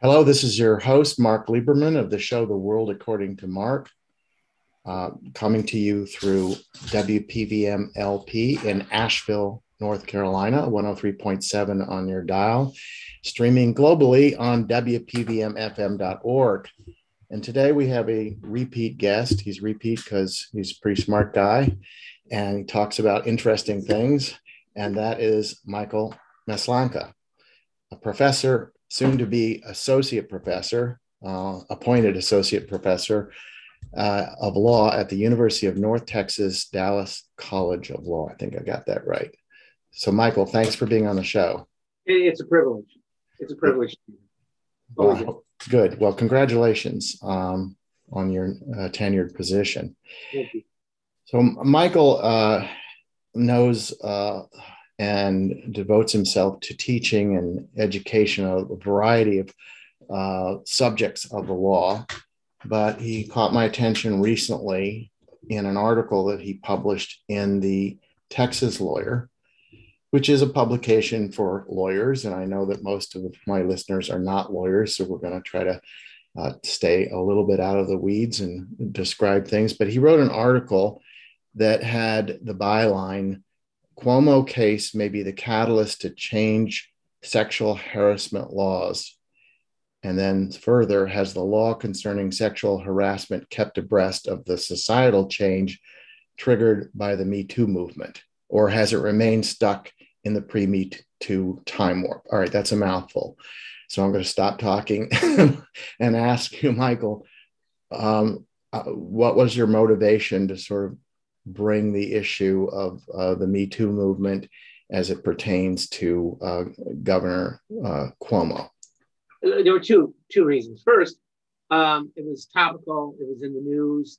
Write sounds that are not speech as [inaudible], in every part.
Hello, this is your host, Mark Lieberman of the show The World According to Mark, uh, coming to you through WPVM LP in Asheville, North Carolina, 103.7 on your dial, streaming globally on WPVMFM.org. And today we have a repeat guest. He's repeat because he's a pretty smart guy and he talks about interesting things. And that is Michael Maslanka, a professor soon to be associate professor, uh, appointed associate professor uh, of law at the University of North Texas Dallas College of Law. I think I got that right. So, Michael, thanks for being on the show. It's a privilege. It's a privilege. Well, good. Well, congratulations um, on your uh, tenured position. So, Michael uh, knows uh, and devotes himself to teaching and education of a variety of uh, subjects of the law. But he caught my attention recently in an article that he published in the Texas Lawyer, which is a publication for lawyers. And I know that most of my listeners are not lawyers, so we're going to try to uh, stay a little bit out of the weeds and describe things. But he wrote an article that had the byline Cuomo case may be the catalyst to change sexual harassment laws. And then further, has the law concerning sexual harassment kept abreast of the societal change triggered by the Me Too movement? Or has it remained stuck in the pre Me Too time warp? All right, that's a mouthful. So I'm going to stop talking [laughs] and ask you, Michael, um, uh, what was your motivation to sort of bring the issue of uh, the Me Too movement as it pertains to uh, Governor uh, Cuomo? There were two two reasons. First, um, it was topical. It was in the news,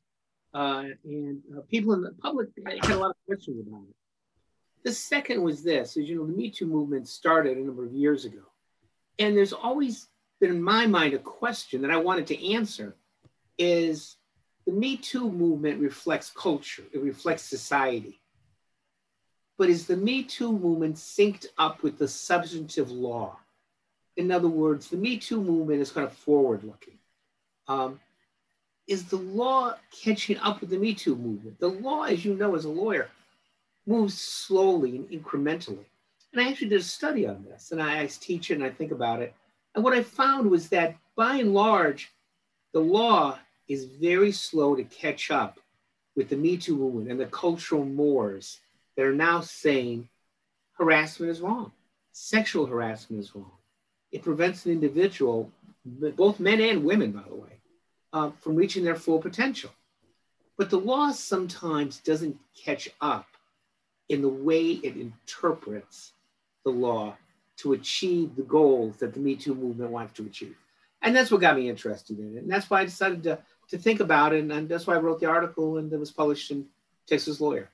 uh, and uh, people in the public had a lot of questions about it. The second was this: as you know, the Me Too movement started a number of years ago, and there's always been in my mind a question that I wanted to answer: is the Me Too movement reflects culture, it reflects society. But is the Me Too movement synced up with the substantive law? In other words, the Me Too movement is kind of forward looking. Um, is the law catching up with the Me Too movement? The law, as you know, as a lawyer, moves slowly and incrementally. And I actually did a study on this, and I, I teach it and I think about it. And what I found was that by and large, the law is very slow to catch up with the Me Too movement and the cultural mores that are now saying harassment is wrong, sexual harassment is wrong. It prevents an individual, both men and women, by the way, uh, from reaching their full potential. But the law sometimes doesn't catch up in the way it interprets the law to achieve the goals that the Me Too movement wants to achieve. And that's what got me interested in it. And that's why I decided to to think about it. And that's why I wrote the article and it was published in Texas Lawyer.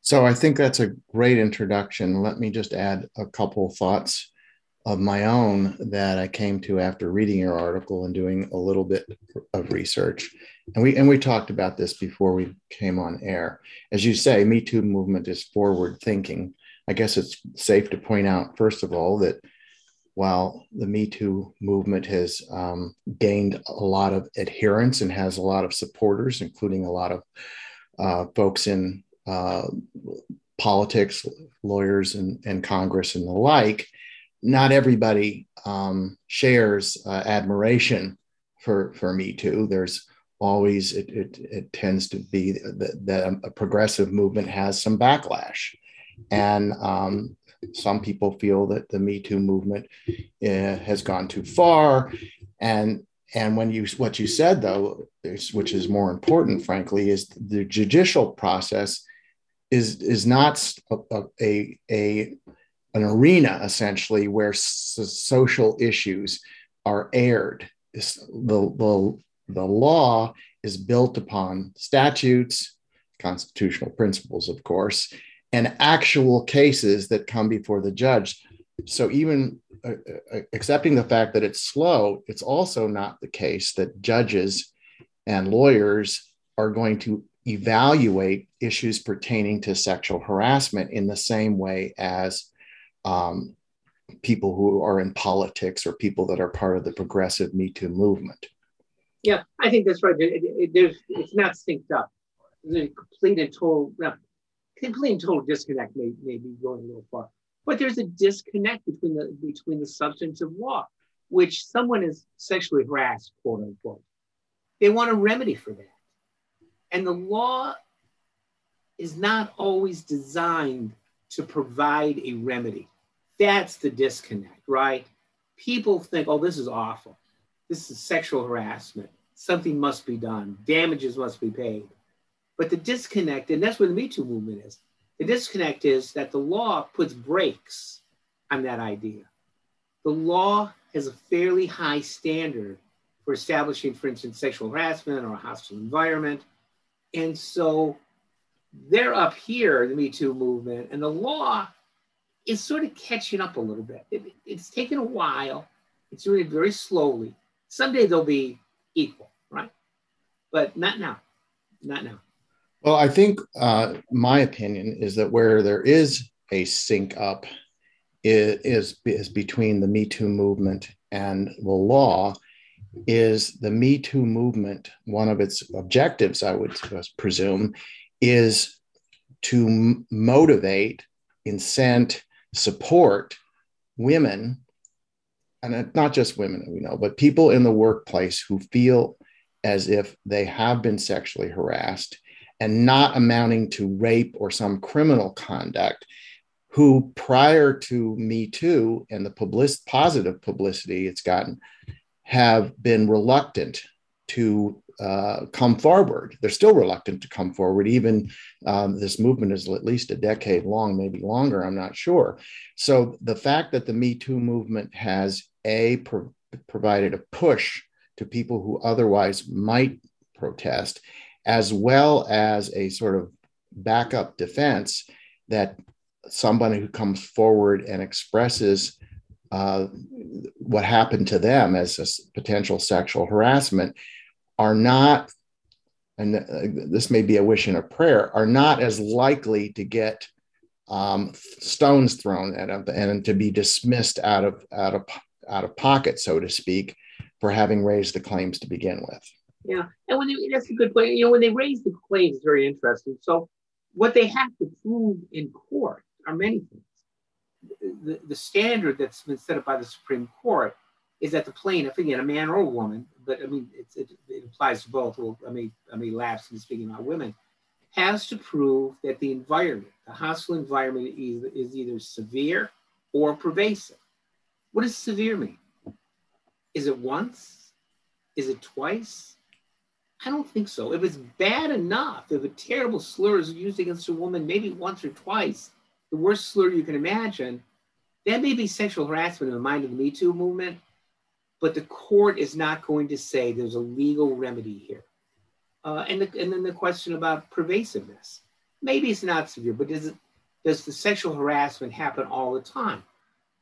So I think that's a great introduction. Let me just add a couple thoughts of my own that I came to after reading your article and doing a little bit of research. And we and we talked about this before we came on air. As you say, Me Too movement is forward thinking. I guess it's safe to point out, first of all, that while the Me Too movement has um, gained a lot of adherents and has a lot of supporters, including a lot of uh, folks in uh, politics, lawyers, and, and, Congress and the like, not everybody um, shares uh, admiration for, for Me Too. There's always, it, it, it tends to be that, that a progressive movement has some backlash. And um, some people feel that the Me Too movement uh, has gone too far, and and when you what you said though, which is more important, frankly, is the judicial process is is not a, a, a an arena essentially where social issues are aired. The, the, the law is built upon statutes, constitutional principles, of course, and actual cases that come before the judge. So even uh, uh, accepting the fact that it's slow, it's also not the case that judges and lawyers are going to evaluate issues pertaining to sexual harassment in the same way as um, people who are in politics or people that are part of the progressive Me Too movement. Yeah, I think that's right. It, it, there's, it's not synced up. There's complete and total, complete and total disconnect may, may be going a little far. But there's a disconnect between the between the substantive law, which someone is sexually harassed, quote unquote. They want a remedy for that. And the law is not always designed to provide a remedy. That's the disconnect, right? People think, oh, this is awful. This is sexual harassment. Something must be done. Damages must be paid. But the disconnect, and that's where the Me Too movement is, the disconnect is that the law puts brakes on that idea. The law has a fairly high standard for establishing, for instance, sexual harassment or a hostile environment. And so they're up here, the Me Too movement, and the law is sort of catching up a little bit. It, it's taken a while, it's it very slowly. Someday they'll be equal, right? But not now, not now. Well, I think uh, my opinion is that where there is a sync up is, is between the Me Too movement and the law is the Me Too movement, one of its objectives, I would presume, is to motivate, incent, support women, and not just women, we know, but people in the workplace who feel as if they have been sexually harassed and not amounting to rape or some criminal conduct who prior to me too and the public, positive publicity it's gotten have been reluctant to uh, come forward. They're still reluctant to come forward even um, this movement is at least a decade long maybe longer i'm not sure. So the fact that the me too movement has a pro- provided a push to people who otherwise might protest as well as a sort of backup defense that somebody who comes forward and expresses uh, what happened to them as a potential sexual harassment are not, and uh, this may be a wish and a prayer, are not as likely to get um, stones thrown at them and to be dismissed out of out of out of pocket, so to speak, for having raised the claims to begin with. Yeah, and when they, that's a good point. You know, when they raise the claims, it's very interesting. So, what they have to prove in court are many things. The, the standard that's been set up by the Supreme Court is that the plaintiff, again, a man or a woman, but I mean, it, it applies to both. Well, I mean, I may lapse in speaking about women, has to prove that the environment, the hostile environment, is, is either severe or pervasive. What does severe mean? Is it once? Is it twice? I don't think so. If it's bad enough, if a terrible slur is used against a woman maybe once or twice, the worst slur you can imagine, that may be sexual harassment in the mind of the Me Too movement, but the court is not going to say there's a legal remedy here. Uh, and, the, and then the question about pervasiveness. Maybe it's not severe, but does, it, does the sexual harassment happen all the time?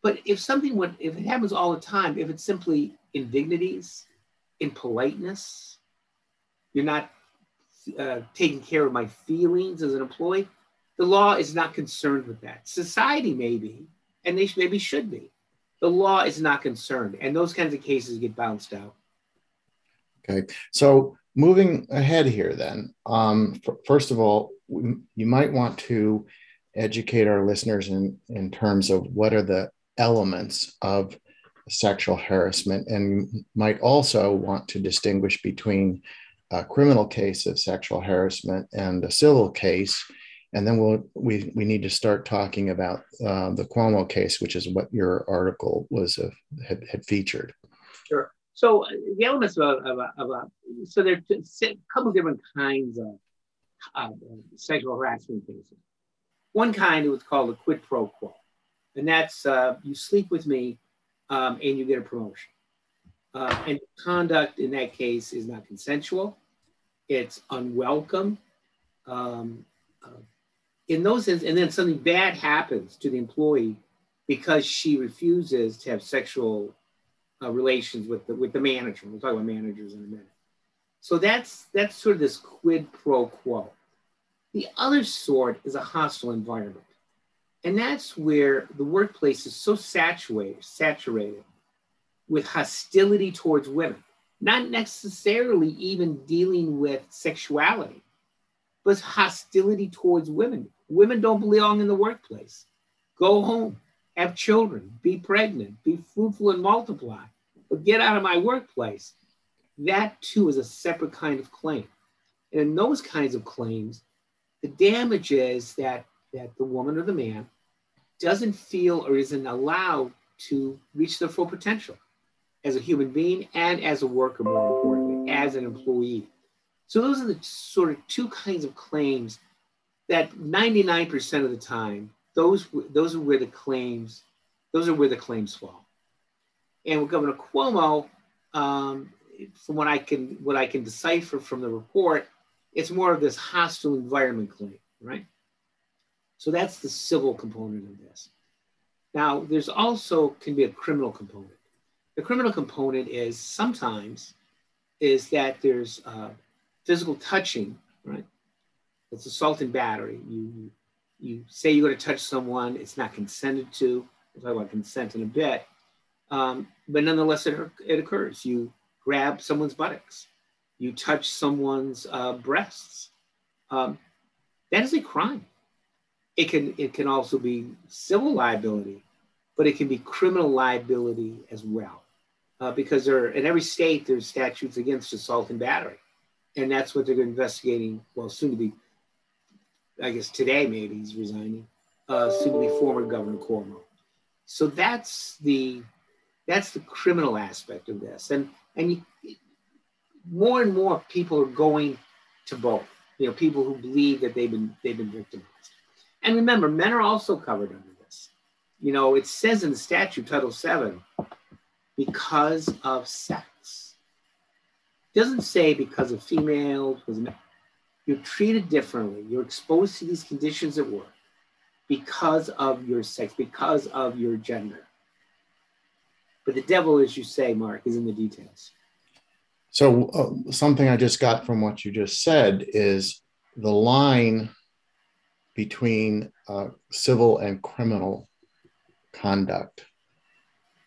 But if something would, if it happens all the time, if it's simply indignities, impoliteness, you're not uh, taking care of my feelings as an employee. The law is not concerned with that. Society may be, and they maybe should be. The law is not concerned, and those kinds of cases get bounced out. Okay, so moving ahead here, then, um, f- first of all, you might want to educate our listeners in, in terms of what are the elements of sexual harassment, and you might also want to distinguish between a criminal case of sexual harassment and a civil case. And then we'll, we, we need to start talking about uh, the Cuomo case, which is what your article was uh, had, had featured. Sure. So uh, the elements of a, of a, of a so there are a couple different kinds of uh, sexual harassment cases. One kind was called a quid pro quo, and that's uh, you sleep with me um, and you get a promotion. Uh, and conduct in that case is not consensual it's unwelcome. Um, uh, in those sense, and then something bad happens to the employee because she refuses to have sexual uh, relations with the with the manager. We'll talk about managers in a minute. So that's that's sort of this quid pro quo. The other sort is a hostile environment. And that's where the workplace is so saturated, saturated with hostility towards women, not necessarily even dealing with sexuality, but hostility towards women. Women don't belong in the workplace. Go home, have children, be pregnant, be fruitful and multiply, but get out of my workplace. That too is a separate kind of claim. And in those kinds of claims, the damage is that, that the woman or the man doesn't feel or isn't allowed to reach their full potential as a human being and as a worker, more importantly, as an employee. So those are the sort of two kinds of claims that 99% of the time, those, those are where the claims, those are where the claims fall. And with Governor Cuomo, um, from what I can what I can decipher from the report, it's more of this hostile environment claim, right? So that's the civil component of this. Now, there's also can be a criminal component. The criminal component is sometimes is that there's uh, physical touching, right? It's assault and battery. You you say you're going to touch someone, it's not consented to. We'll talk about consent in a bit, um, but nonetheless, it, it occurs. You grab someone's buttocks, you touch someone's uh, breasts. Um, that is a crime. It can it can also be civil liability, but it can be criminal liability as well, uh, because there in every state there's statutes against assault and battery, and that's what they're investigating. Well, soon to be, I guess today maybe he's resigning. Uh, soon to be former Governor Cuomo. So that's the that's the criminal aspect of this, and and you, more and more people are going to both. You know, people who believe that they've been they've been victimized. And remember, men are also covered under. You know, it says in the statute, Title VII, because of sex. It doesn't say because of females. You're treated differently. You're exposed to these conditions at work because of your sex, because of your gender. But the devil, as you say, Mark, is in the details. So, uh, something I just got from what you just said is the line between uh, civil and criminal conduct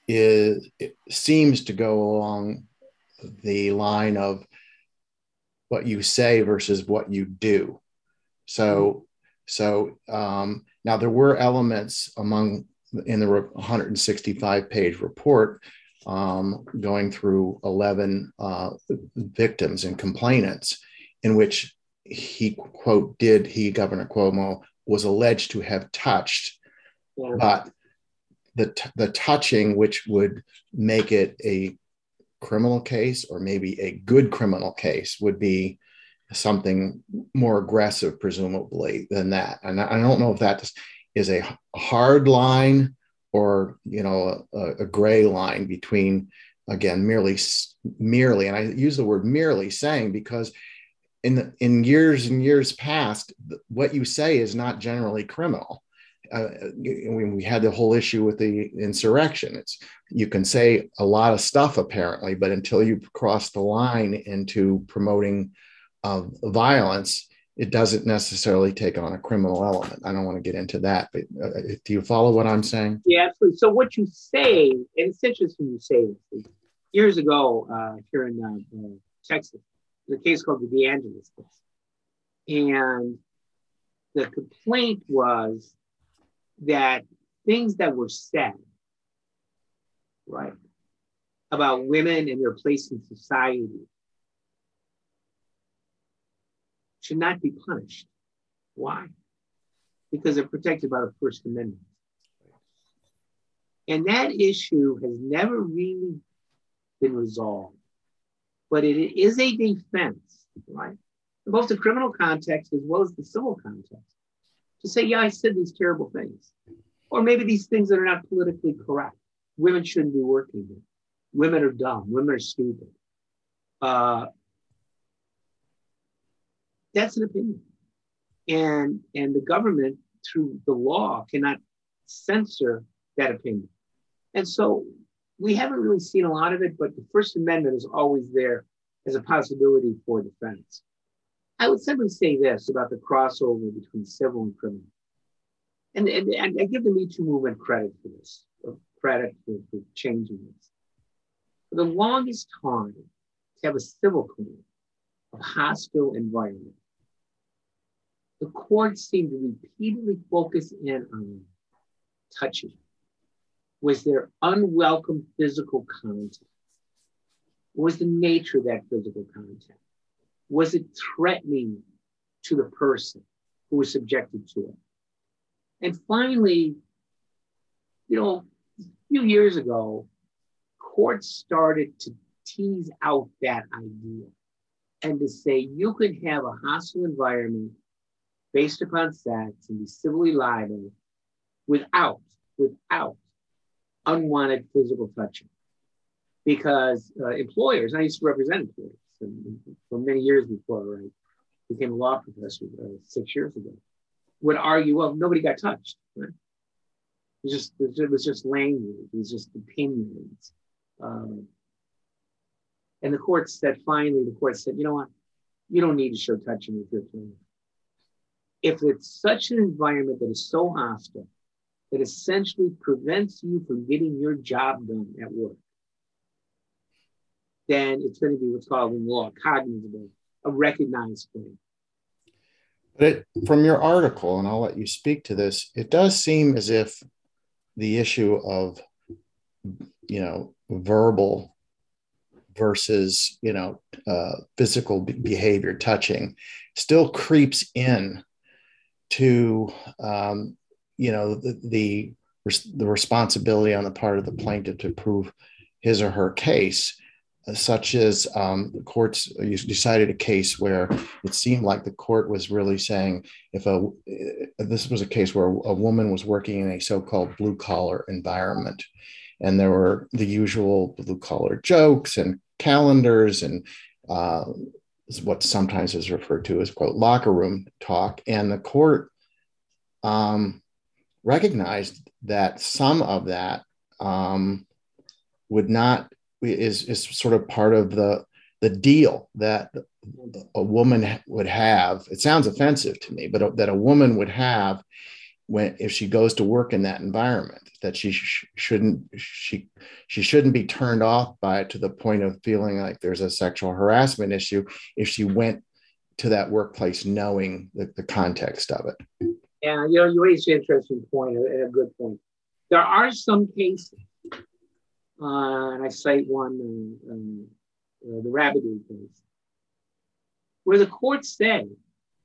is it seems to go along the line of what you say versus what you do. So, so um, now there were elements among in the 165 page report um, going through 11 uh, victims and complainants in which he quote did he governor cuomo was alleged to have touched yeah. but the, t- the touching which would make it a criminal case or maybe a good criminal case would be something more aggressive presumably than that. And i don't know if that is a hard line or you know a, a gray line between again merely merely and i use the word merely saying because in the, in years and years past what you say is not generally criminal uh, we had the whole issue with the insurrection it's you can say a lot of stuff apparently but until you cross the line into promoting uh, violence it doesn't necessarily take on a criminal element. I don't want to get into that, but uh, do you follow what I'm saying? Yeah, absolutely. So what you say, and it's interesting you say this. Years ago, uh, here in uh, Texas, the case called the DeAngelis case, and the complaint was that things that were said, right, about women and their place in society should not be punished. Why? Because they're protected by the First Amendment. And that issue has never really been resolved. But it is a defense, right? Both the criminal context as well as the civil context. To say, yeah, I said these terrible things. Or maybe these things that are not politically correct. Women shouldn't be working here. Women are dumb. Women are stupid. Uh, that's an opinion. And, and the government, through the law, cannot censor that opinion. And so we haven't really seen a lot of it, but the First Amendment is always there as a possibility for defense. I would simply say this about the crossover between civil and criminal. and, and, and I give the Me Too movement credit for this, uh, credit for, for changing this. For the longest time, to have a civil claim of hostile environment, the courts seemed to repeatedly focus in on touching. Was there unwelcome physical contact? What was the nature of that physical contact? Was it threatening to the person who was subjected to it? And finally, you know, a few years ago, courts started to tease out that idea and to say you could have a hostile environment based upon sex and be civilly liable without, without unwanted physical touching. Because uh, employers, I used to represent employers and, for many years before I became a law professor uh, six years ago, would argue, well, nobody got touched. Right? It was just it was just language. It was just opinions. Um, and the court said, finally, the court said, you know what? You don't need to show touching with your plan. If it's such an environment that is so hostile that essentially prevents you from getting your job done at work, then it's going to be what's called in law cognizable, a recognized claim. But it, from your article, and I'll let you speak to this, it does seem as if the issue of, you know, verbal versus, you know, uh, physical behavior, touching, still creeps in to, um, you know, the, the the responsibility on the part of the plaintiff to prove his or her case such as um, the courts you decided a case where it seemed like the court was really saying if a this was a case where a woman was working in a so-called blue collar environment. And there were the usual blue collar jokes and calendars and uh, what sometimes is referred to as quote locker room talk. And the court um, recognized that some of that um, would not is is sort of part of the the deal that a woman would have. It sounds offensive to me, but that a woman would have when if she goes to work in that environment that she sh- shouldn't she she shouldn't be turned off by it to the point of feeling like there's a sexual harassment issue if she went to that workplace knowing the, the context of it yeah you know you raised an interesting point and a good point there are some cases uh, and I cite one, uh, um, uh, the Rabidue case, where the court said,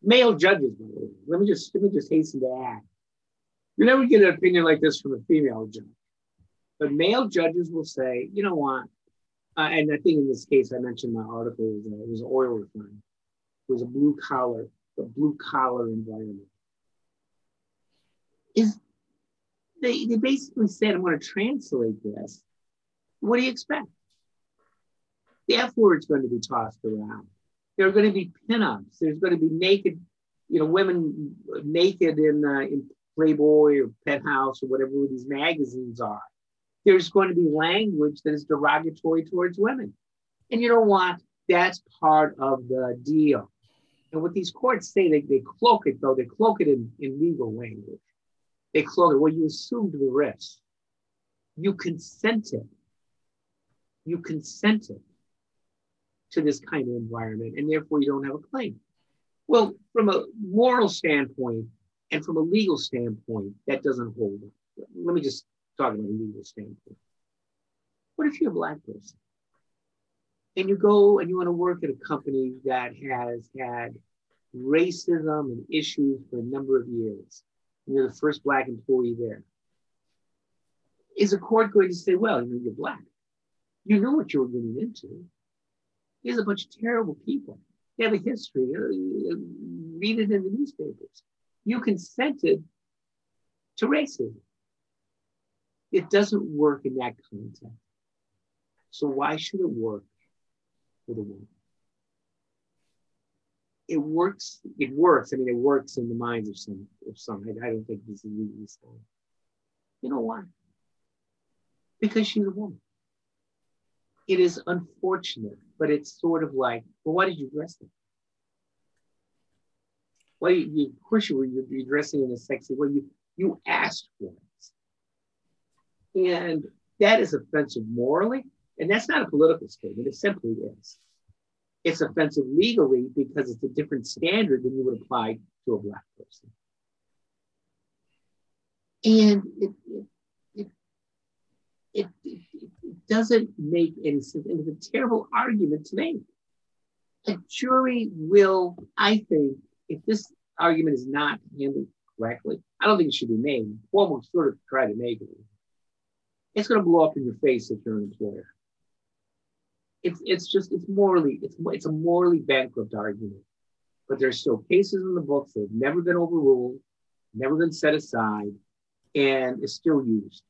male judges, by the way, let me just let me just hasten to add, you never get an opinion like this from a female judge, but male judges will say, you know what, uh, and I think in this case I mentioned my article it was, it was oil refining, it was a blue collar, a blue collar environment. Is they, they basically said, I'm going to translate this what do you expect? The F word's going to be tossed around. There are going to be pinups. There's going to be naked, you know, women naked in, uh, in Playboy or Penthouse or whatever these magazines are. There's going to be language that is derogatory towards women. And you know what? That's part of the deal. And what these courts say, they, they cloak it, though, they cloak it in, in legal language. They cloak it. Well, you assumed the risk. You consented you consented to this kind of environment and therefore you don't have a claim. Well, from a moral standpoint and from a legal standpoint, that doesn't hold. Let me just talk about a legal standpoint. What if you're a black person and you go and you want to work at a company that has had racism and issues for a number of years? And you're the first black employee there. Is a court going to say, well, you know, you're black? You know what you were getting into. Here's a bunch of terrible people. They have a history. Uh, read it in the newspapers. You consented to racism. It doesn't work in that context. So why should it work for the woman? It works. It works. I mean, it works in the minds of some. Of some. I, I don't think this is legally sound. You know why? Because she's a woman it is unfortunate, but it's sort of like, well, why did you dress them? Why you, you, of course you were you're dressing in a sexy way. You You asked for it. And that is offensive morally. And that's not a political statement. It simply is. It's offensive legally because it's a different standard than you would apply to a Black person. And it, it, it, it, doesn't make any sense. And it's a terrible argument to make. A jury will, I think, if this argument is not handled correctly, I don't think it should be made. Cuomo sort of tried to make it. It's going to blow up in your face if you're an employer. It's, it's just, it's morally, it's, it's a morally bankrupt argument. But there's still cases in the books that have never been overruled, never been set aside, and is still used.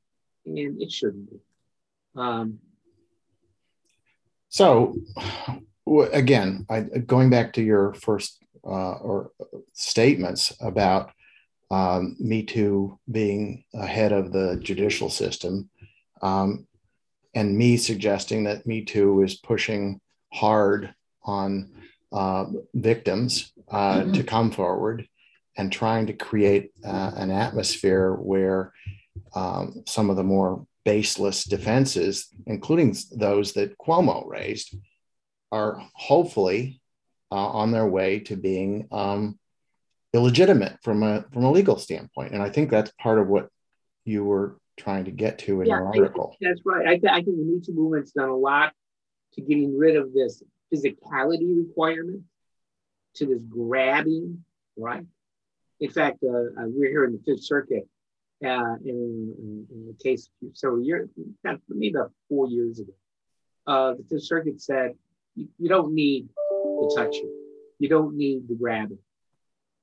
And it shouldn't be. Um, so, again, I, going back to your first uh, or statements about um, Me Too being ahead of the judicial system, um, and me suggesting that Me Too is pushing hard on uh, victims uh, mm-hmm. to come forward and trying to create uh, an atmosphere where um, some of the more baseless defenses, including those that Cuomo raised, are hopefully uh, on their way to being um, illegitimate from a from a legal standpoint. And I think that's part of what you were trying to get to in yeah, your article. That's right. I, th- I think the Me Too movement's done a lot to getting rid of this physicality requirement, to this grabbing, right? In fact, uh, uh we're here in the Fifth Circuit uh, in, in, a case several years, maybe about four years ago. Uh, the Fifth Circuit said you, you don't need the touching, you don't need the grabbing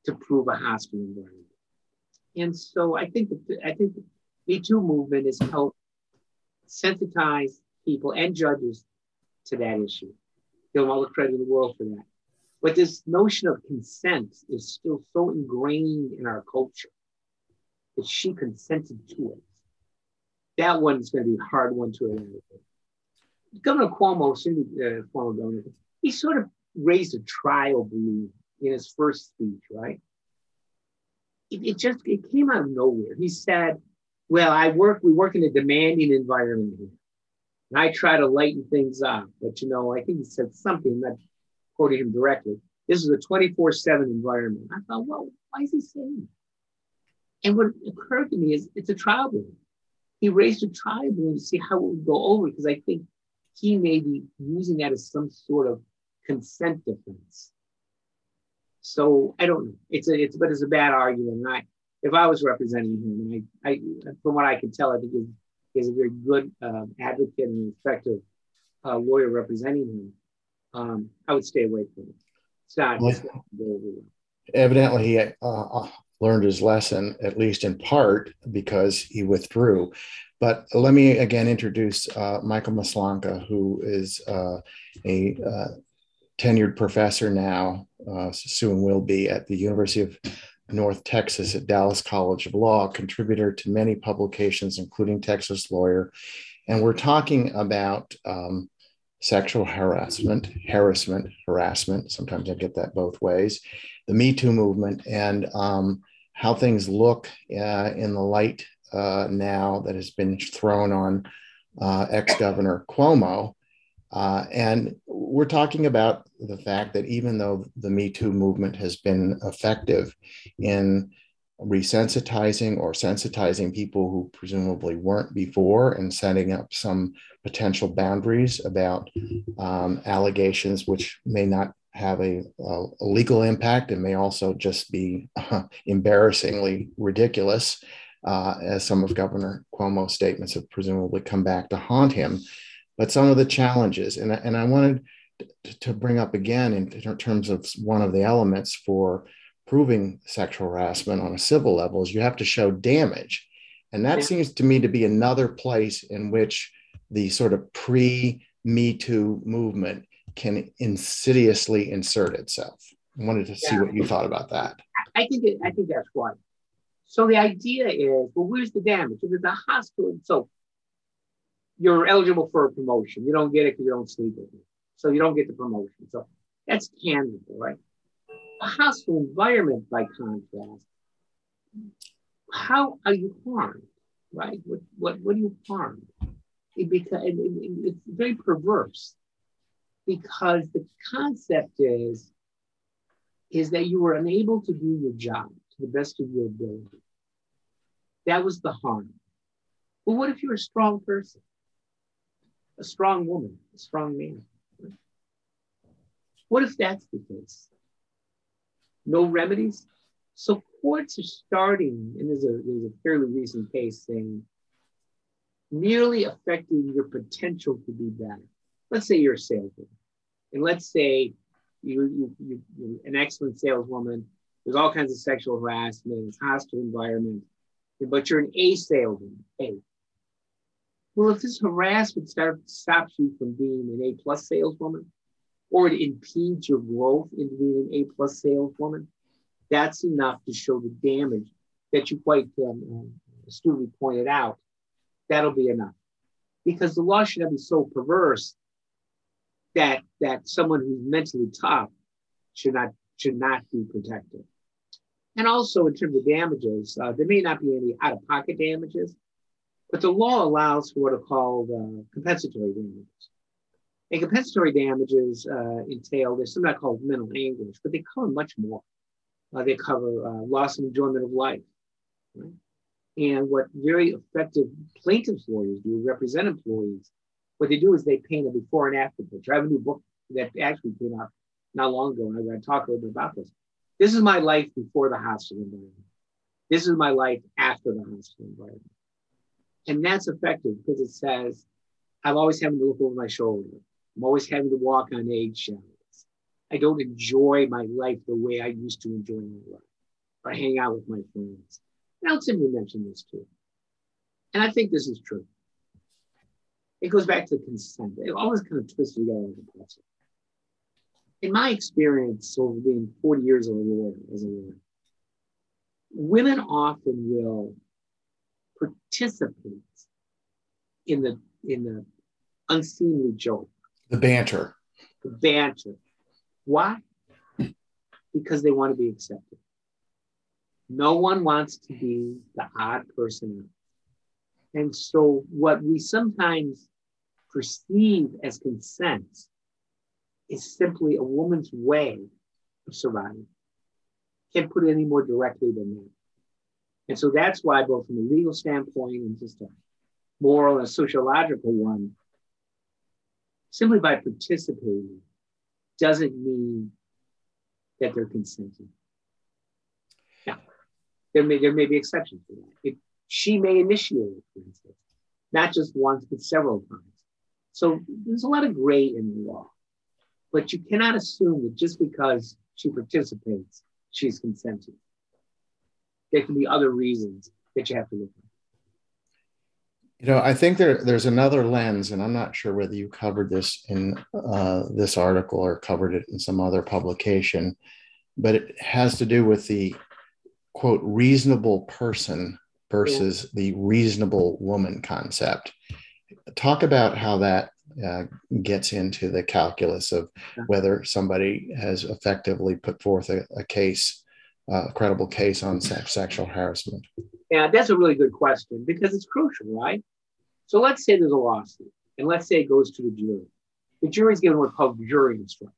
to prove a hostile environment. And so I think that I think the Me Too movement has helped sensitize people and judges to that issue. Give them all the credit in the world for that. But this notion of consent is still so ingrained in our culture that she consented to it. That one's going to be a hard one to eradicate. Governor Cuomo, uh, former governor, he sort of raised a trial balloon in his first speech, right? It, it just it came out of nowhere. He said, "Well, I work. We work in a demanding environment here, and I try to lighten things up." But you know, I think he said something. Not quoting him directly. This is a 24/7 environment. I thought, well, why is he saying that? And what occurred to me is it's a trial balloon. He raised a trial balloon to see how it would go over because I think he may be using that as some sort of consent defense. So I don't know. It's a it's but it's a bad argument. And I if I was representing him, and I, I from what I can tell, I think he's, he's a very good uh, advocate and effective uh, lawyer representing him. Um, I would stay away from it. It's not. Well, it's not evidently, he uh, uh, learned his lesson, at least in part, because he withdrew. But let me again introduce uh, Michael Maslanka, who is uh, a uh, tenured professor now, uh, soon will be at the University of North Texas at Dallas College of Law, contributor to many publications, including Texas Lawyer. And we're talking about um, sexual harassment, harassment, harassment. Sometimes I get that both ways. The Me Too movement and um, how things look uh, in the light uh, now that has been thrown on uh, ex Governor Cuomo. Uh, and we're talking about the fact that even though the Me Too movement has been effective in resensitizing or sensitizing people who presumably weren't before and setting up some potential boundaries about um, allegations which may not have a, a, legal impact and may also just be uh, embarrassingly ridiculous, uh, as some of Governor Cuomo's statements have presumably come back to haunt him. But some of the challenges, and, and I wanted to bring up again in terms of one of the elements for proving sexual harassment on a civil level is you have to show damage. And that seems to me to be another place in which the sort of pre Me Too movement can insidiously insert itself. I wanted to see what you thought about that. I think it, I think that's right. So the idea is, well, where's the damage? If it's a hospital, so you're eligible for a promotion. You don't get it because you don't sleep with me. So you don't get the promotion. So that's tangible, right? A hostile environment, by contrast, how are you harmed, right? What what what are you harmed? It because it, it, it's very perverse because the concept is is that you were unable to do your job to the best of your ability. That was the harm. But what if you're a strong person, a strong woman, a strong man? What if that's the case? No remedies? So courts are starting, and there's a, there's a fairly recent case saying, merely affecting your potential to be better. Let's say you're a salesman, and let's say you, you, you, you're an excellent saleswoman. There's all kinds of sexual harassment, it's hostile environment, but you're an A salesman. A. Well, if this harassment start, stops you from being an A plus saleswoman, or it impedes your growth into being an A plus saleswoman, that's enough to show the damage that you quite um, astutely pointed out. That'll be enough. Because the law should not be so perverse that that someone who's mentally tough should not should not be protected. And also in terms of damages, uh, there may not be any out-of-pocket damages, but the law allows for what are called uh, compensatory damages. And compensatory damages uh, entail there's something called mental anguish, but they cover much more. Uh, they cover uh, loss of enjoyment of life. Right? And what very effective plaintiffs lawyers do, represent employees, what they do is they paint a before and after picture. I have a new book that actually came out not long ago, and I'm going to talk a little bit about this. This is my life before the hostile environment. This is my life after the hostile environment. And that's effective because it says, I'm always having to look over my shoulder. I'm always having to walk on eggshells. I don't enjoy my life the way I used to enjoy my life or hang out with my friends. And I'll simply mention this too. And I think this is true. It goes back to consent. It always kind of twists together as a. In my experience over being 40 years of a lawyer, as a lawyer, women often will participate in the in the unseemly joke. The banter. The banter. Why? Because they want to be accepted. No one wants to be the odd person And so, what we sometimes perceive as consent is simply a woman's way of surviving. Can't put it any more directly than that. And so that's why, both from a legal standpoint and just a moral and sociological one, simply by participating doesn't mean that they're consenting. Now, there may, there may be exceptions to that. If she may initiate it, for instance, not just once, but several times. So there's a lot of gray in the law. But you cannot assume that just because she participates, she's consenting. There can be other reasons that you have to look at. You know, I think there, there's another lens, and I'm not sure whether you covered this in uh, this article or covered it in some other publication, but it has to do with the quote reasonable person versus the reasonable woman concept. Talk about how that uh, gets into the calculus of whether somebody has effectively put forth a, a case, uh, a credible case on sex, sexual harassment. Yeah, that's a really good question because it's crucial, right? So let's say there's a lawsuit, and let's say it goes to the jury. The jury is given what's called jury instruction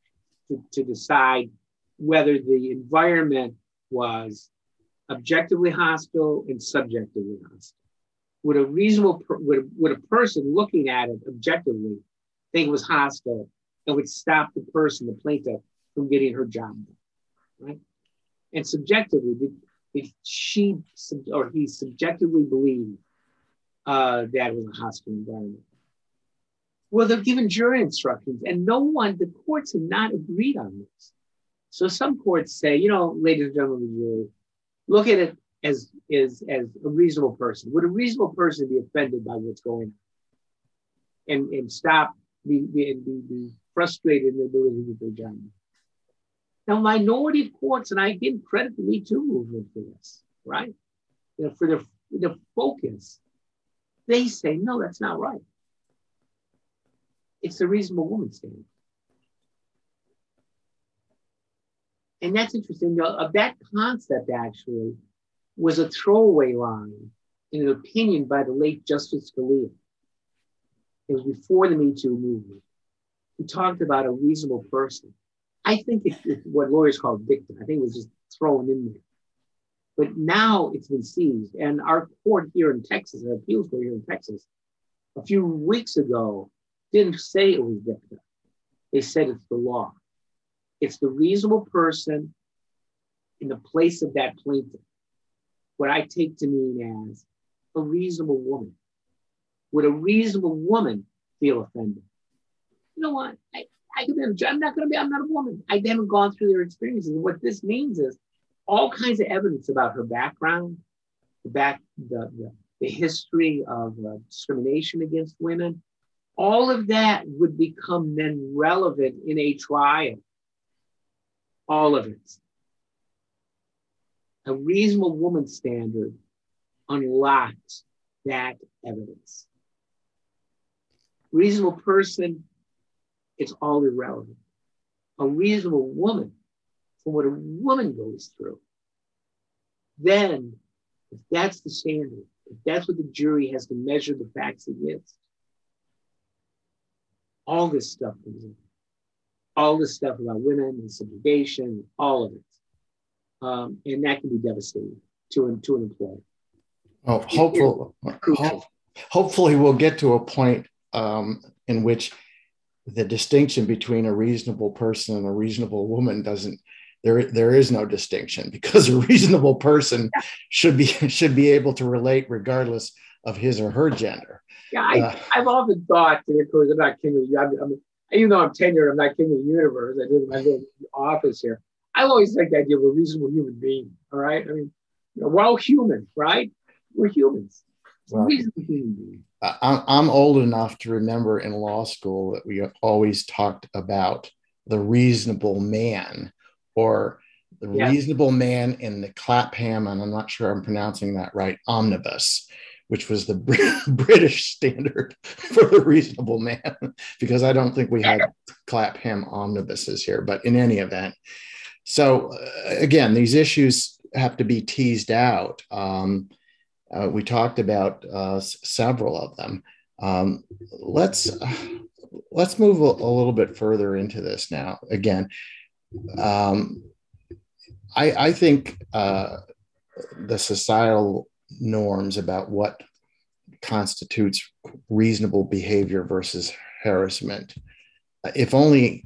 to, to decide whether the environment was objectively hostile and subjectively hostile. Would a reasonable, would would a person looking at it objectively think it was hostile and would stop the person, the plaintiff, from getting her job done, right? And subjectively, if she or he subjectively believed uh, that was a hostile environment. Well, they're given jury instructions, and no one, the courts have not agreed on this. So some courts say, you know, ladies and gentlemen of the jury, look at it as, as, as a reasonable person. Would a reasonable person be offended by what's going on? And, and stop, be, be, be, be frustrated in their ability to do their job. Now, minority courts, and I give credit to Me Too movement for this, right? You know, for the, the focus. They say, no, that's not right. It's the reasonable woman standard. And that's interesting. Of uh, that concept, actually, was a throwaway line in an opinion by the late Justice Scalia. It was before the Me Too movement. He talked about a reasonable person. I think it's, what lawyers call dicta. I think it was just thrown in there. But now it's been seized. And our court here in Texas, our appeals court here in Texas, a few weeks ago didn't say it was dicta. They said it's the law. It's the reasonable person in the place of that plaintiff. What I take to mean as a reasonable woman. Would a reasonable woman feel offended? You know what? I, I could be, I'm not going to be, I'm not a woman. I haven't gone through their experiences. What this means is all kinds of evidence about her background, the back, the, the, the history of uh, discrimination against women. All of that would become then relevant in a trial. All of it. A reasonable woman standard unlocks that evidence. Reasonable person, it's all irrelevant. A reasonable woman from what a woman goes through, then if that's the standard, if that's what the jury has to measure the facts against, all this stuff comes in. All this stuff about women and subjugation, all of it. Um, and that can be devastating to an, to an employer. Oh, hopefully, hopefully we'll get to a point um, in which the distinction between a reasonable person and a reasonable woman doesn't there there is no distinction [laughs] because a reasonable person should be [laughs] should be able to relate regardless of his or her gender. Yeah, I, uh, I've often thought of course I'm not of the I'm, I'm, even though I'm tenured, I'm not king of the universe. I did my little office here. I always like the idea of a reasonable human being. All right, I mean, you know, we're all human, right? We're humans. Well, reasonable human being. I'm old enough to remember in law school that we always talked about the reasonable man or the yeah. reasonable man in the Clapham, and I'm not sure I'm pronouncing that right, omnibus, which was the [laughs] British standard for the reasonable man, because I don't think we had Clapham omnibuses here, but in any event. So, uh, again, these issues have to be teased out. Um, uh, we talked about uh, several of them. Um, let's let's move a, a, little bit further into this now. Again, um, I, I, think uh, the societal norms about what constitutes reasonable behavior versus harassment, if only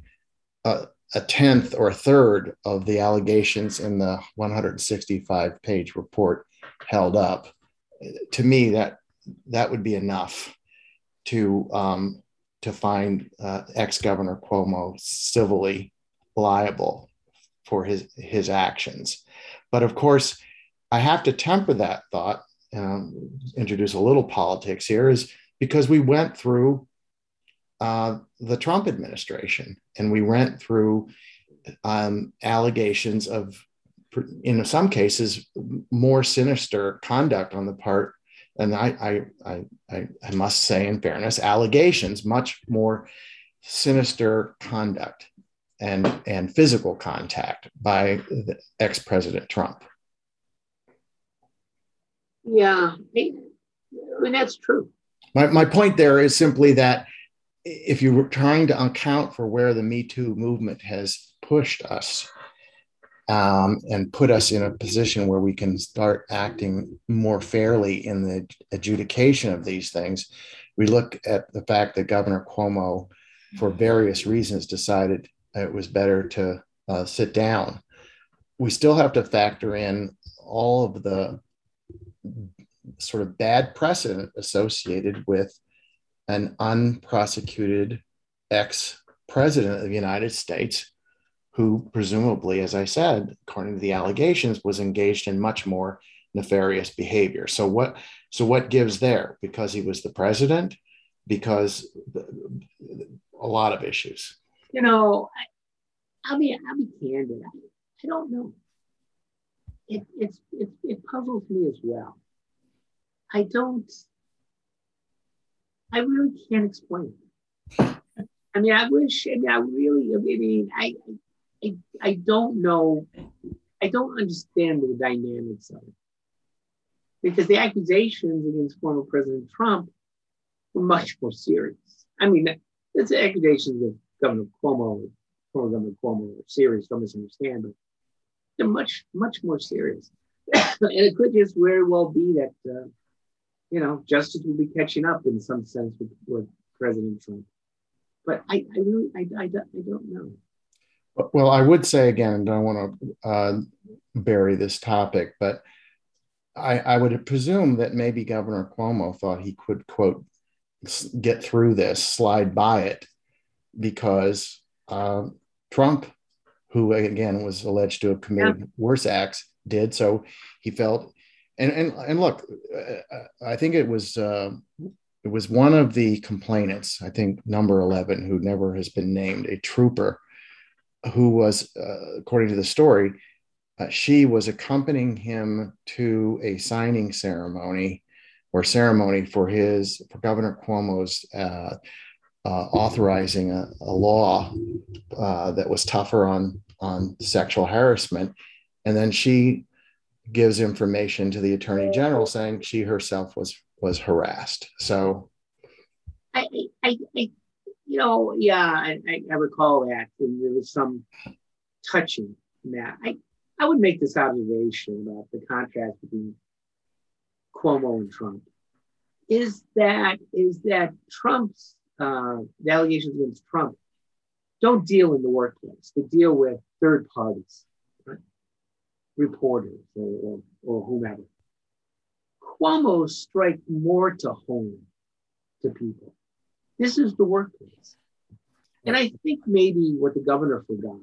a, a tenth or a third of the allegations in the 165 page report held up, to me that that would be enough to um, to find uh, ex Governor Cuomo civilly liable for his his actions. But of course, I have to temper that thought. Um, introduce a little politics here, is because we went through uh, the Trump administration and we went through um, allegations of, in some cases, more sinister conduct on the part. And I, I, I, I must say, in fairness, allegations much more sinister conduct and, and physical contact by ex President Trump. Yeah, I mean, that's true. My, my point there is simply that if you're trying to account for where the Me Too movement has pushed us um, and put us in a position where we can start acting more fairly in the adjudication of these things, we look at the fact that Governor Cuomo, for various reasons, decided it was better to uh, sit down. We still have to factor in all of the sort of bad precedent associated with an unprosecuted ex president of the United States who presumably, as I said, according to the allegations, was engaged in much more nefarious behavior. So what so what gives there? Because he was the president, because a lot of issues you know, I, will be I'll be candid. I, I don't know. It, it's, it, it puzzles me as well. I don't. I really can't explain. I mean, I wish. I mean, I really. I mean, I, I, I don't know. I don't understand the dynamics of it. because the accusations against former President Trump were much more serious. I mean, it's accusations of Governor Cuomo, former Governor Cuomo, are serious, don't misunderstand, but they're much, much more serious. [coughs] and it could just very well be that, uh, you know, justice will be catching up in some sense with, with President Trump. But I, I really, I, I, I don't know. Well, I would say again, I don't want to uh, bury this topic, but I, I would presume that maybe Governor Cuomo thought he could, quote, get through this, slide by it, because uh, Trump, who again was alleged to have committed yeah. worse acts, did. So he felt, and and and look, uh, I think it was uh, it was one of the complainants, I think number eleven, who never has been named, a trooper, who was, uh, according to the story, uh, she was accompanying him to a signing ceremony or ceremony for his for Governor Cuomo's uh, uh, authorizing a, a law uh, that was tougher on on sexual harassment, and then she gives information to the attorney general saying she herself was was harassed. So, I, I, I you know, yeah, I, I recall that, and there was some touching that. I I would make this observation about the contrast between Cuomo and Trump. Is that is that Trump's uh, the allegations against Trump don't deal in the workplace. They deal with third parties, right? reporters or, or, or whomever. Cuomo strike more to home to people. This is the workplace. And I think maybe what the governor forgot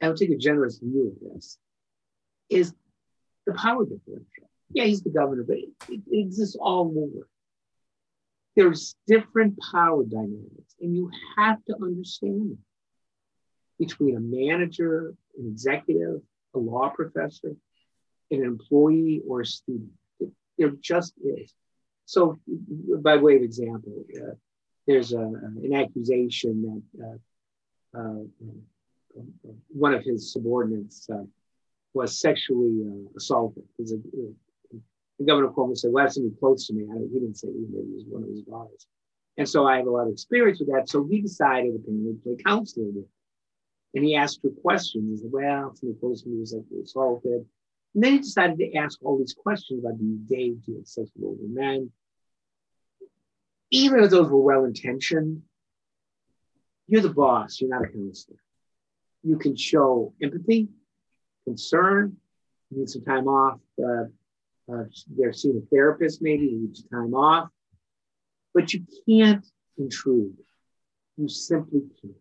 I would take a generous view of this, is the power differential. Yeah, he's the governor, but it, it exists all over. There's different power dynamics, and you have to understand them between a manager, an executive, a law professor, an employee, or a student. There just is. So, by way of example, uh, there's a, an accusation that uh, uh, one of his subordinates uh, was sexually uh, assaulted. A, uh, the governor Cuomo said, "Well, somebody close to me." I, he didn't say it was one of his daughters. And so I have a lot of experience with that. So he decided to play counselor with And he asked her questions. He said, Well, somebody close to me was like assaulted. And then he decided to ask all these questions about being gay, to have sex with older men. Even if those were well intentioned, you're the boss, you're not a counselor you can show empathy, concern, you need some time off. Uh, uh, they're seeing a therapist, maybe you need time off, but you can't intrude. You simply can't.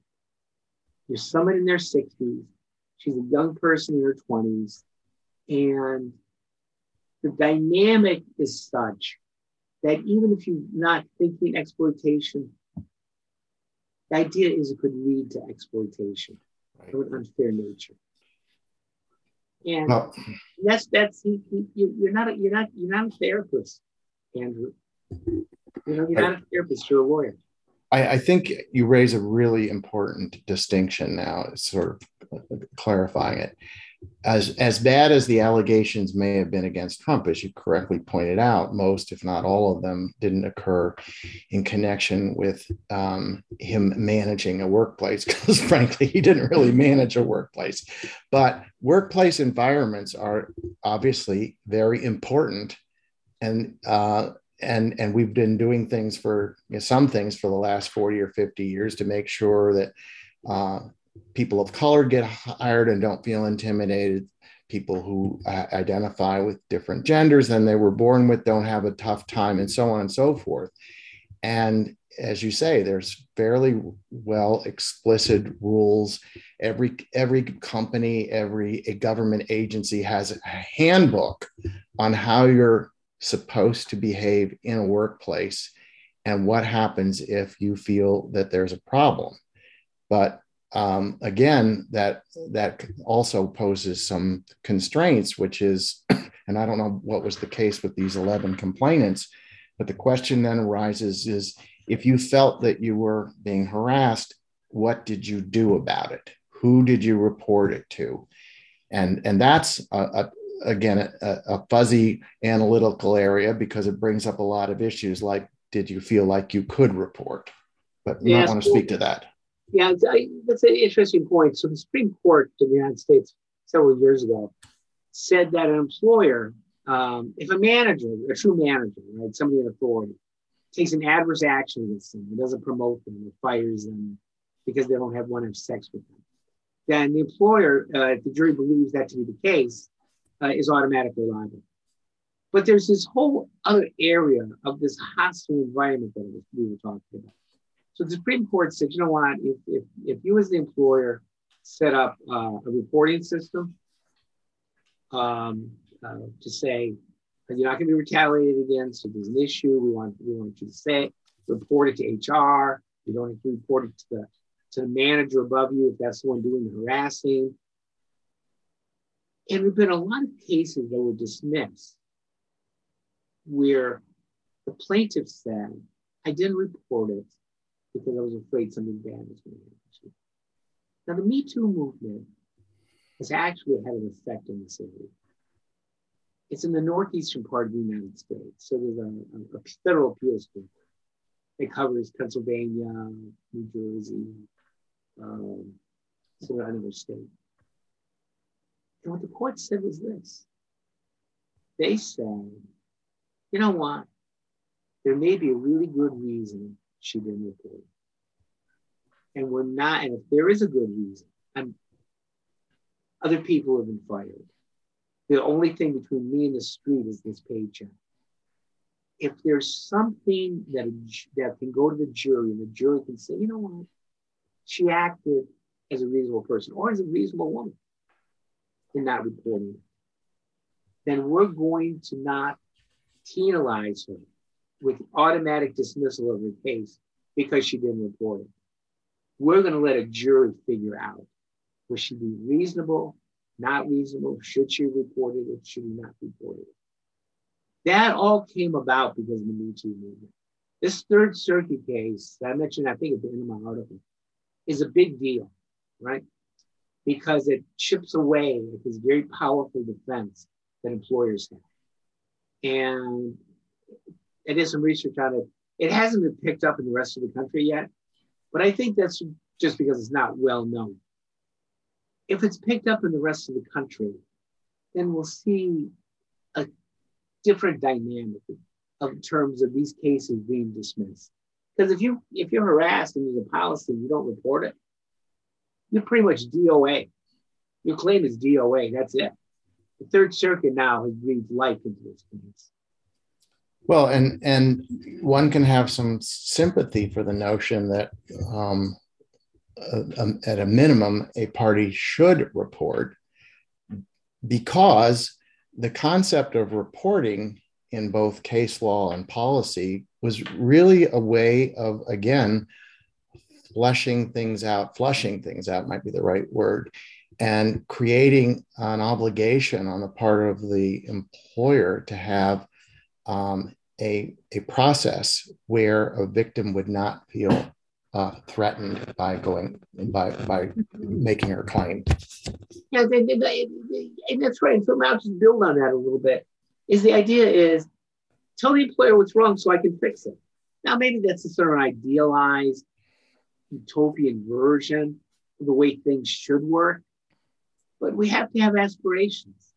You're someone in their 60s, she's a young person in her 20s, and the dynamic is such that even if you're not thinking exploitation, the idea is it could lead to exploitation right. of an unfair nature. And well, that's that's you, you're not a, you're not you're not a therapist, Andrew. You know, you're not a therapist. You're a lawyer. I, I, think you raise a really important distinction now, sort of clarifying it as as bad as the allegations may have been against Trump, as you correctly pointed out, most, if not all of them, didn't occur in connection with um, him managing a workplace, [laughs] because frankly, he didn't really manage a workplace. But workplace environments are obviously very important, and uh, and and we've been doing things for you know, some things for the last forty or fifty years to make sure that. Uh, people of color get hired and don't feel intimidated. People who uh, identify with different genders than they were born with don't have a tough time and so on and so forth. And as you say there's fairly well explicit rules. Every every company every government agency has a handbook on how you're supposed to behave in a workplace and what happens if you feel that there's a problem. But um, again, that that also poses some constraints, which is, [clears throat] and I don't know what was the case with these 11 complainants, but the question then arises is if you felt that you were being harassed, what did you do about it? Who did you report it to? And, and that's a, a again a, a, fuzzy analytical area because it brings up a lot of issues like did you feel like you could report? But you yes, might want to speak to that. Yeah, that's an interesting point. So the Supreme Court of the United States several years ago said that an employer, um, if a manager, a true manager, right, somebody in authority, takes an adverse action against them, doesn't promote them, or fires them because they don't have one of sex with them, then the employer, uh, if the jury believes that to be the case, uh, is automatically liable. But there's this whole other area of this hostile environment that we were talking about. So the Supreme Court said, you know what, if, if, if you as the employer set up uh, a reporting system um, uh, to say, you're not going to be retaliated against, if there's an issue, we want, we want you to say, report it to HR, you don't have to report it to the, to the manager above you if that's the one doing the harassing. And there have been a lot of cases that were dismissed where the plaintiff said, I didn't report it because I was afraid something bad was going to happen. Now, the Me Too movement has actually had an effect in this area. It's in the northeastern part of the United States. So there's a, a, federal appeals court that covers Pennsylvania, New Jersey, um, so another state. And what the court said was this. They said, you know what? There may be a really good reason she didn't report. And we're not, and if there is a good reason, I'm, other people have been fired. The only thing between me and the street is this paycheck. If there's something that, that can go to the jury and the jury can say, you know what, she acted as a reasonable person or as a reasonable woman in not reporting it, then we're going to not penalize her with automatic dismissal of her case because she didn't report it. We're going to let a jury figure out was she be reasonable, not reasonable, should she report it, or should she not report it. That all came about because of the Me Too movement. This Third Circuit case that I mentioned, I think at the end of my article, is a big deal, right? Because it chips away at this very powerful defense that employers have. And I did some research on it. It hasn't been picked up in the rest of the country yet, but I think that's just because it's not well known. If it's picked up in the rest of the country, then we'll see a different dynamic of terms of these cases being dismissed. Because if you if you're harassed and there's a policy and you don't report it, you're pretty much DOA. Your claim is DOA. That's it. The Third Circuit now has breathed life into this case. Well, and and one can have some sympathy for the notion that um, at a minimum a party should report because the concept of reporting in both case law and policy was really a way of again fleshing things out. Flushing things out might be the right word. And creating an obligation on the part of the employer to have um, a, a process where a victim would not feel uh, threatened by going by by making her claim. Yeah, they, and that's right. So I'll just build on that a little bit. Is the idea is tell the employer what's wrong so I can fix it. Now maybe that's a sort of idealized utopian version of the way things should work, but we have to have aspirations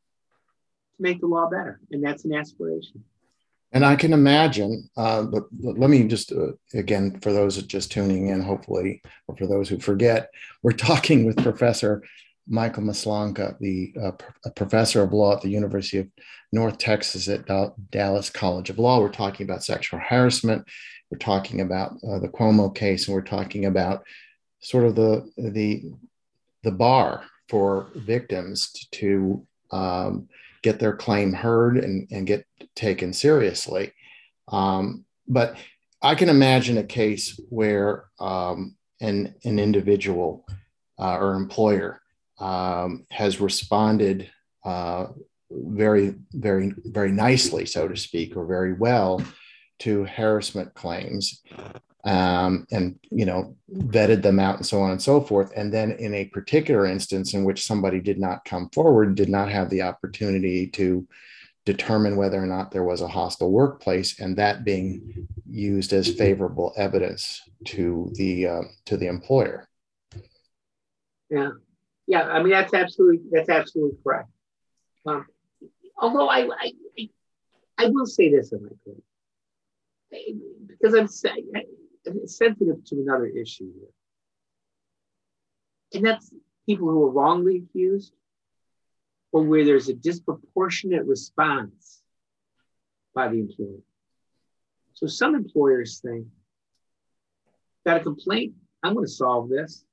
to make the law better, and that's an aspiration. And I can imagine, uh, but, let me just, uh, again, for those just tuning in, hopefully, or for those who forget, we're [laughs] talking with Professor Michael Maslanka, the uh, pr- professor of law at the University of North Texas at Dallas College of Law. We're talking about sexual harassment. We're talking about uh, the Cuomo case, and we're talking about sort of the the the bar for victims to, to um, get their claim heard and, and get taken seriously. Um, but I can imagine a case where um, an, an individual uh, or employer um, has responded uh, very, very, very nicely, so to speak, or very well to harassment claims. Um, and you know vetted them out and so on and so forth. And then in a particular instance in which somebody did not come forward did not have the opportunity to determine whether or not there was a hostile workplace and that being used as favorable evidence to the uh, to the employer. Yeah. Yeah i mean that's absolutely that's absolutely correct. Um, although I, I i will say this in my could because i'm sensitive to another issue here. And that's people who are wrongly accused or where there's a disproportionate response by the employer. So some employers think, got a complaint, I'm going to solve this.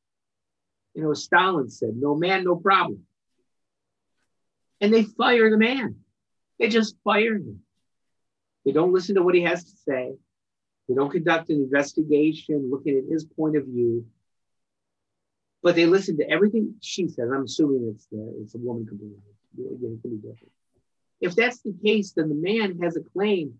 You know, Stalin said, no man, no problem. And they fire the man. They just fire him. They don't listen to what he has to say. They don't conduct an investigation looking at his point of view, but they listen to everything she says. I'm assuming it's the, it's a woman. Again, it can be different. If that's the case, then the man has a claim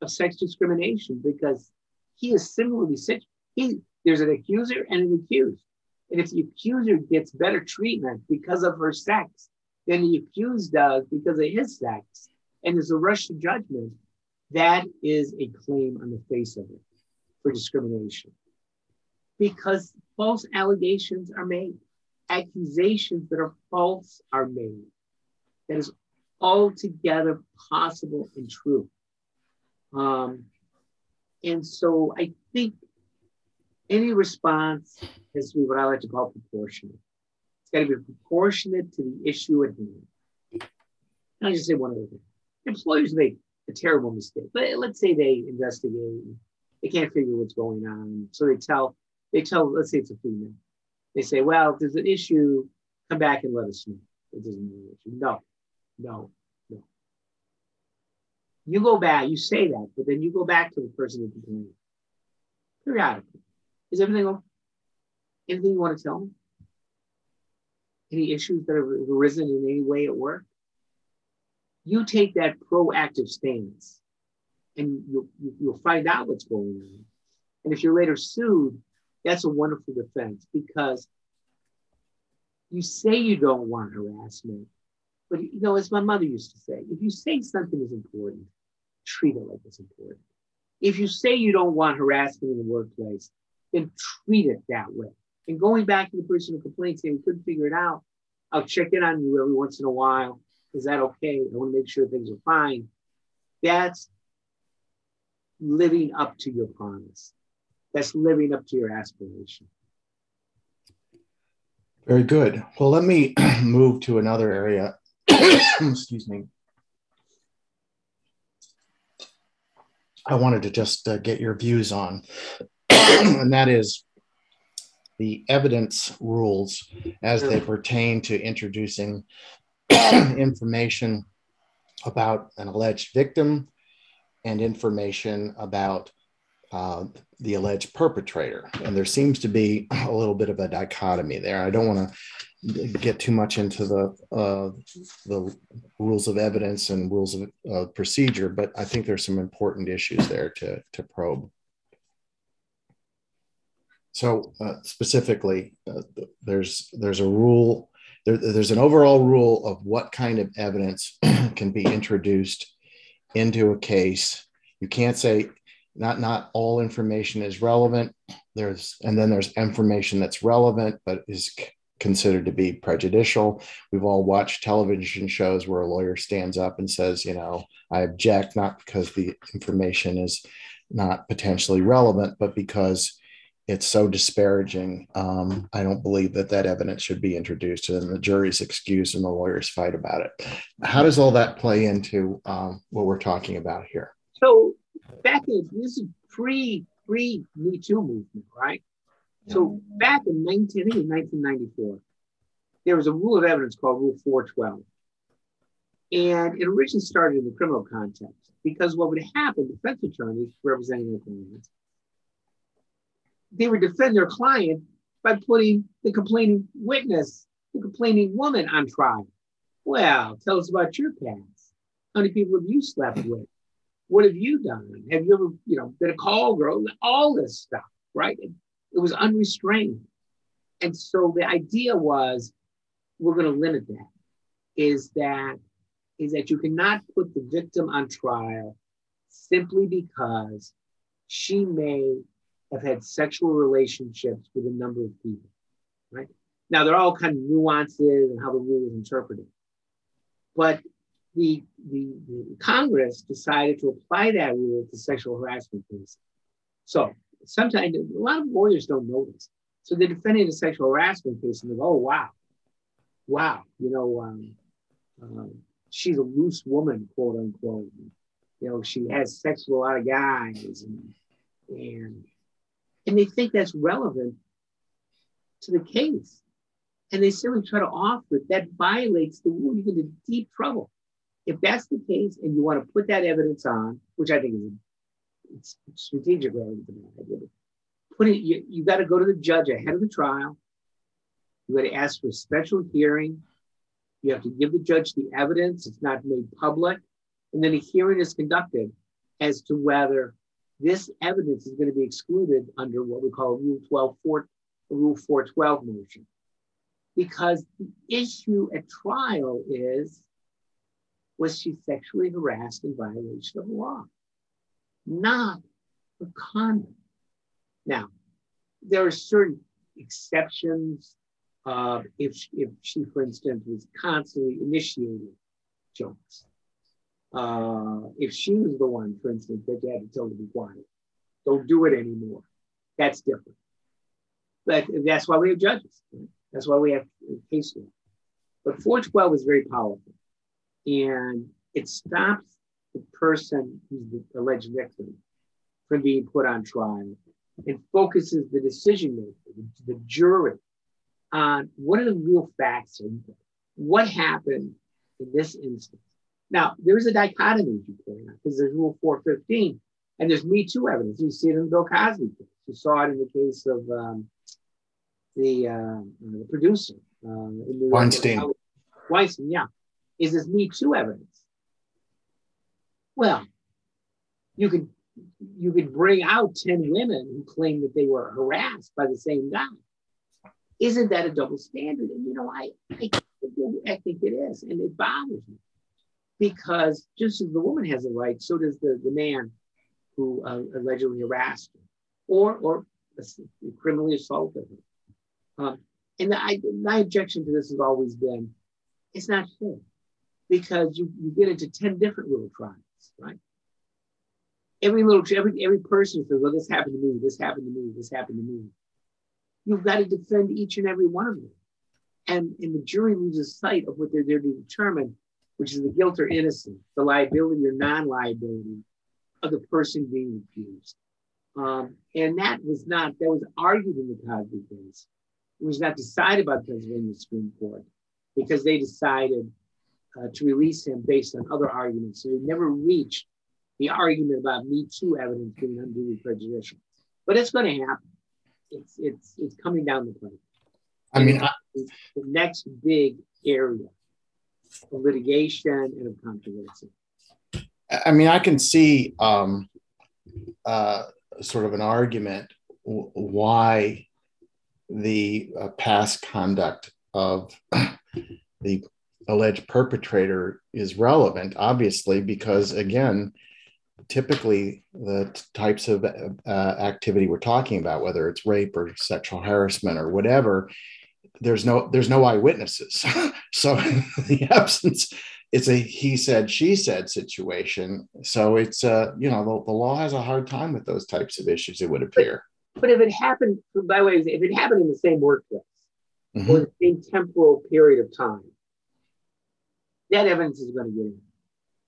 of sex discrimination because he is similarly sick. He there's an accuser and an accused. And if the accuser gets better treatment because of her sex than the accused does because of his sex, and there's a rush to judgment, that is a claim on the face of it for discrimination because false allegations are made, accusations that are false are made. That is altogether possible and true. Um, and so I think any response has to be what I like to call proportionate. It's got to be proportionate to the issue at hand. I'll just say one other thing. Employers make a terrible mistake. But let's say they investigate, they can't figure what's going on. So they tell, they tell, let's say it's a female. They say, well, if there's an issue, come back and let us know. It doesn't mean an issue. No, no, no. You go back, you say that, but then you go back to the person who complained periodically. Is everything okay? Anything you want to tell me? Any issues that have arisen in any way at work? You take that proactive stance and you'll, you'll find out what's going on. And if you're later sued, that's a wonderful defense because you say you don't want harassment, but you know, as my mother used to say, if you say something is important, treat it like it's important. If you say you don't want harassment in the workplace, then treat it that way. And going back to the person who complained saying we couldn't figure it out, I'll check in on you every once in a while is that okay? I want to make sure things are fine. That's living up to your promise. That's living up to your aspiration. Very good. Well, let me [clears throat] move to another area. [coughs] Excuse me. I wanted to just uh, get your views on, [coughs] and that is the evidence rules as they pertain to introducing [coughs] information about an alleged victim and information about uh, the alleged perpetrator. And there seems to be a little bit of a dichotomy there. I don't want to get too much into the uh, the rules of evidence and rules of uh, procedure, but I think there's some important issues there to, to probe. So uh, specifically, uh, there's there's a rule there, there's an overall rule of what kind of evidence [clears throat] can be introduced into a case. You can't say not not all information is relevant. There's and then there's information that's relevant but is c- considered to be prejudicial. We've all watched television shows where a lawyer stands up and says, you know, I object not because the information is not potentially relevant, but because it's so disparaging. Um, I don't believe that that evidence should be introduced, and the jury's excused and the lawyers fight about it. How does all that play into um, what we're talking about here? So back in this is pre pre Me Too movement, right? So back in 19, I think in 1994, there was a rule of evidence called Rule 412. And it originally started in the criminal context because what would happen, defense attorneys representing their clients they would defend their client by putting the complaining witness, the complaining woman on trial. Well, tell us about your past. How many people have you slept with? What have you done? Have you ever, you know, been a call girl? All this stuff, right? It, it was unrestrained. And so the idea was we're going to limit that. Is that is that you cannot put the victim on trial simply because she may have had sexual relationships with a number of people, right? Now, there are all kind of nuances and how the rule is interpreted. But the, the, the, Congress decided to apply that rule to sexual harassment cases. So sometimes a lot of lawyers don't know this. So they're defending a sexual harassment case and they go, oh, wow, wow, you know, um, um, she's a loose woman, quote unquote. You know, she has sex with a lot of guys and, and, and they think that's relevant to the case and they simply try to offer it, that violates the rule. You get into deep trouble. If that's the case, and you want to put that evidence on, which I think is it's strategic rather than idea, put it, you, you got to go to the judge ahead of the trial. You got to ask for a special hearing. You have to give the judge the evidence. It's not made public. And then a hearing is conducted as to whether this evidence is going to be excluded under what we call Rule 12, 4, Rule 412 motion because the issue at trial is was she sexually harassed in violation of law? Not the conduct. Now, there are certain exceptions. Uh, if, if she, for instance, was constantly initiating jokes, uh, if she was the one, for instance, that you had to tell to be quiet, don't do it anymore. That's different. But that's why we have judges. Right? That's why we have case law. But 412 is very powerful. And it stops the person who's the alleged victim from being put on trial and focuses the decision maker, the jury, on what are the real facts and what happened in this instance. Now, there's a dichotomy, you point out, because there's Rule 415 and there's Me Too evidence. You see it in the Bill Cosby case. You saw it in the case of um, the, uh, the producer. Uh, Weinstein. Weinstein, yeah. Is this Me Too evidence? Well, you could you could bring out 10 women who claim that they were harassed by the same guy. Isn't that a double standard? And you know, I, I, I think it is, and it bothers me because just as the woman has a right, so does the, the man who uh, allegedly harassed her or, or criminally assaulted her. Um, and I, my objection to this has always been, it's not fair because you, you get into 10 different little trials, right? Every little, every, every person says, well, this happened to me, this happened to me, this happened to me. You've got to defend each and every one of them. And, and the jury loses sight of what they're there to determine, which is the guilt or innocence, the liability or non-liability of the person being accused. Um, and that was not, that was argued in the Cosby case It was not decided by the Pennsylvania Supreme Court because they decided uh, to release him based on other arguments. So he never reached the argument about Me Too evidence being unduly prejudicial. But it's going to happen. It's it's it's coming down the pipe. I mean, I, the next big area of litigation and of controversy. I mean, I can see um, uh, sort of an argument w- why the uh, past conduct of [clears throat] the alleged perpetrator is relevant, obviously, because again, typically the t- types of uh, activity we're talking about, whether it's rape or sexual harassment or whatever, there's no there's no eyewitnesses. [laughs] so the absence, it's a he said she said situation. So it's uh you know the, the law has a hard time with those types of issues. It would appear. But if it happened, by the way, if it happened in the same workplace mm-hmm. or the same temporal period of time, that evidence is going to get in.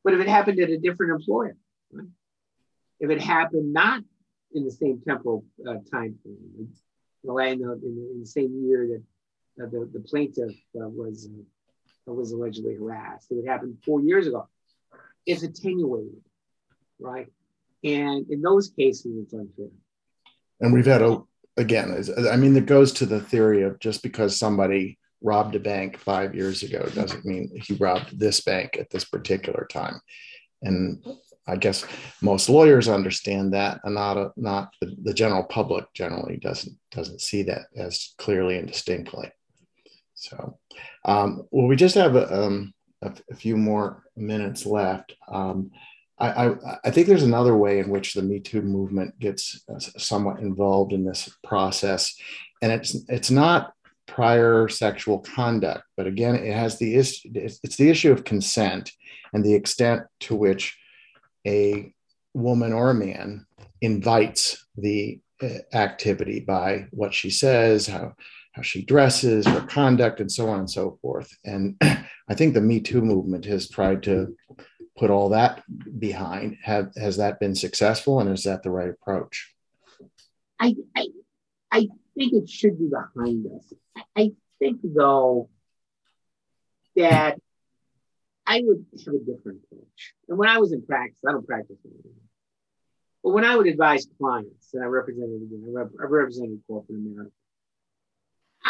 But if it happened at a different employer, right? if it happened not in the same temporal uh, time frame, in, the, in the same year that uh, the, the plaintiff uh, was uh, was allegedly harassed, it happened four years ago, it's attenuated, right? And in those cases, it's unfair. And we've had a, again, I mean, it goes to the theory of just because somebody robbed a bank five years ago doesn't mean he robbed this bank at this particular time. And I guess most lawyers understand that, and not a, not the, the general public generally doesn't doesn't see that as clearly and distinctly. So, um, well, we just have a, um, a, a, few more minutes left. Um, I, I, I, think there's another way in which the Me Too movement gets uh, somewhat involved in this process, and it's it's not prior sexual conduct, but again, it has the is, it's the issue of consent and the extent to which a woman or a man invites the uh, activity by what she says, how how she dresses, her conduct, and so on and so forth. And [clears throat] I think the Me Too movement has tried to put all that behind. Have has that been successful, and is that the right approach? I I, I think it should be behind us. I think though that I would have a different approach. And when I was in practice, I don't practice anymore. But when I would advise clients, and I represented again, I, rep- I represented corporate America,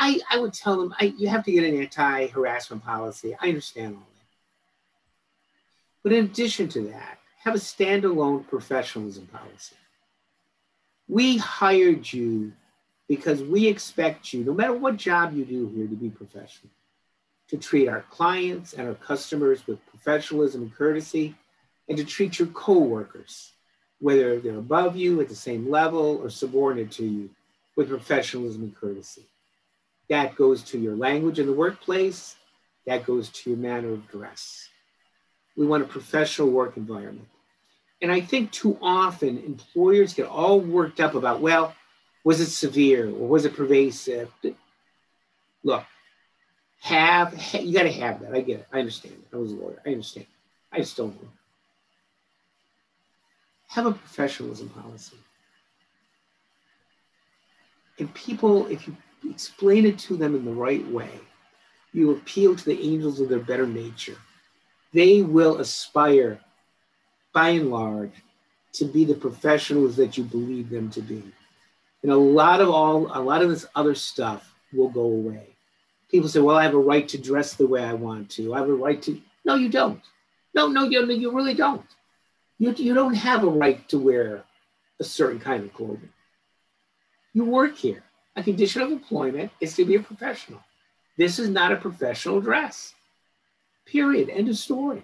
I, I would tell them I, you have to get an anti-harassment policy. I understand all that. But in addition to that, have a standalone professionalism policy. We hired you because we expect you, no matter what job you do here, to be professional, to treat our clients and our customers with professionalism and courtesy, and to treat your coworkers, whether they're above you at the same level or subordinate to you, with professionalism and courtesy. That goes to your language in the workplace. That goes to your manner of dress. We want a professional work environment. And I think too often employers get all worked up about, well, was it severe or was it pervasive? Look, have, you got to have that. I get it. I understand it. I was a lawyer. I understand. I still know. Have a professionalism policy. And people, if you explain it to them in the right way, you appeal to the angels of their better nature. They will aspire, by and large, to be the professionals that you believe them to be. And a lot of all, a lot of this other stuff will go away. People say, well, I have a right to dress the way I want to. I have a right to. No, you don't. No, no, you, you really don't. You, you don't have a right to wear a certain kind of clothing. You work here a condition of employment is to be a professional. This is not a professional dress. Period. End of story.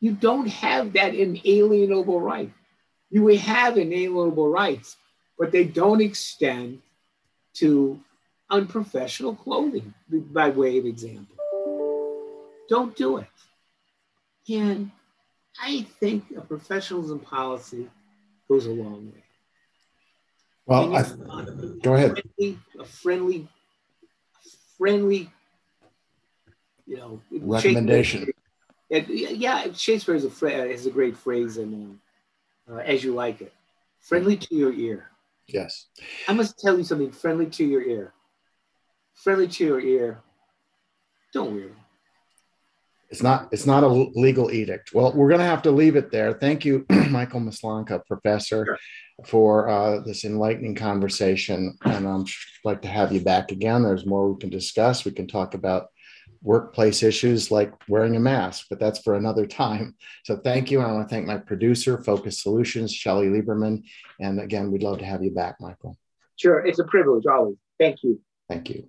You don't have that inalienable right. You have inalienable rights, but they don't extend to unprofessional clothing, by way of example. Don't do it. And I think a professionalism policy goes a long way. Well, I, go ahead. Friendly, a friendly, friendly, you know, recommendation. yeah, Shakespeare is a has a great phrase in uh, "As You Like It." Friendly to your ear. Yes. I must tell you something. Friendly to your ear. Friendly to your ear. Don't wear it's not it's not a legal edict. Well, we're going to have to leave it there. Thank you, [clears throat] Michael Maslanka, professor, sure. for uh, this enlightening conversation. And I'd like to have you back again. There's more we can discuss. We can talk about workplace issues like wearing a mask, but that's for another [laughs] time. So thank you. And I want to thank my producer, Focus Solutions, Shelly Lieberman. And again, we'd love to have you back, Michael. Sure. It's a privilege always. Thank you. Thank you.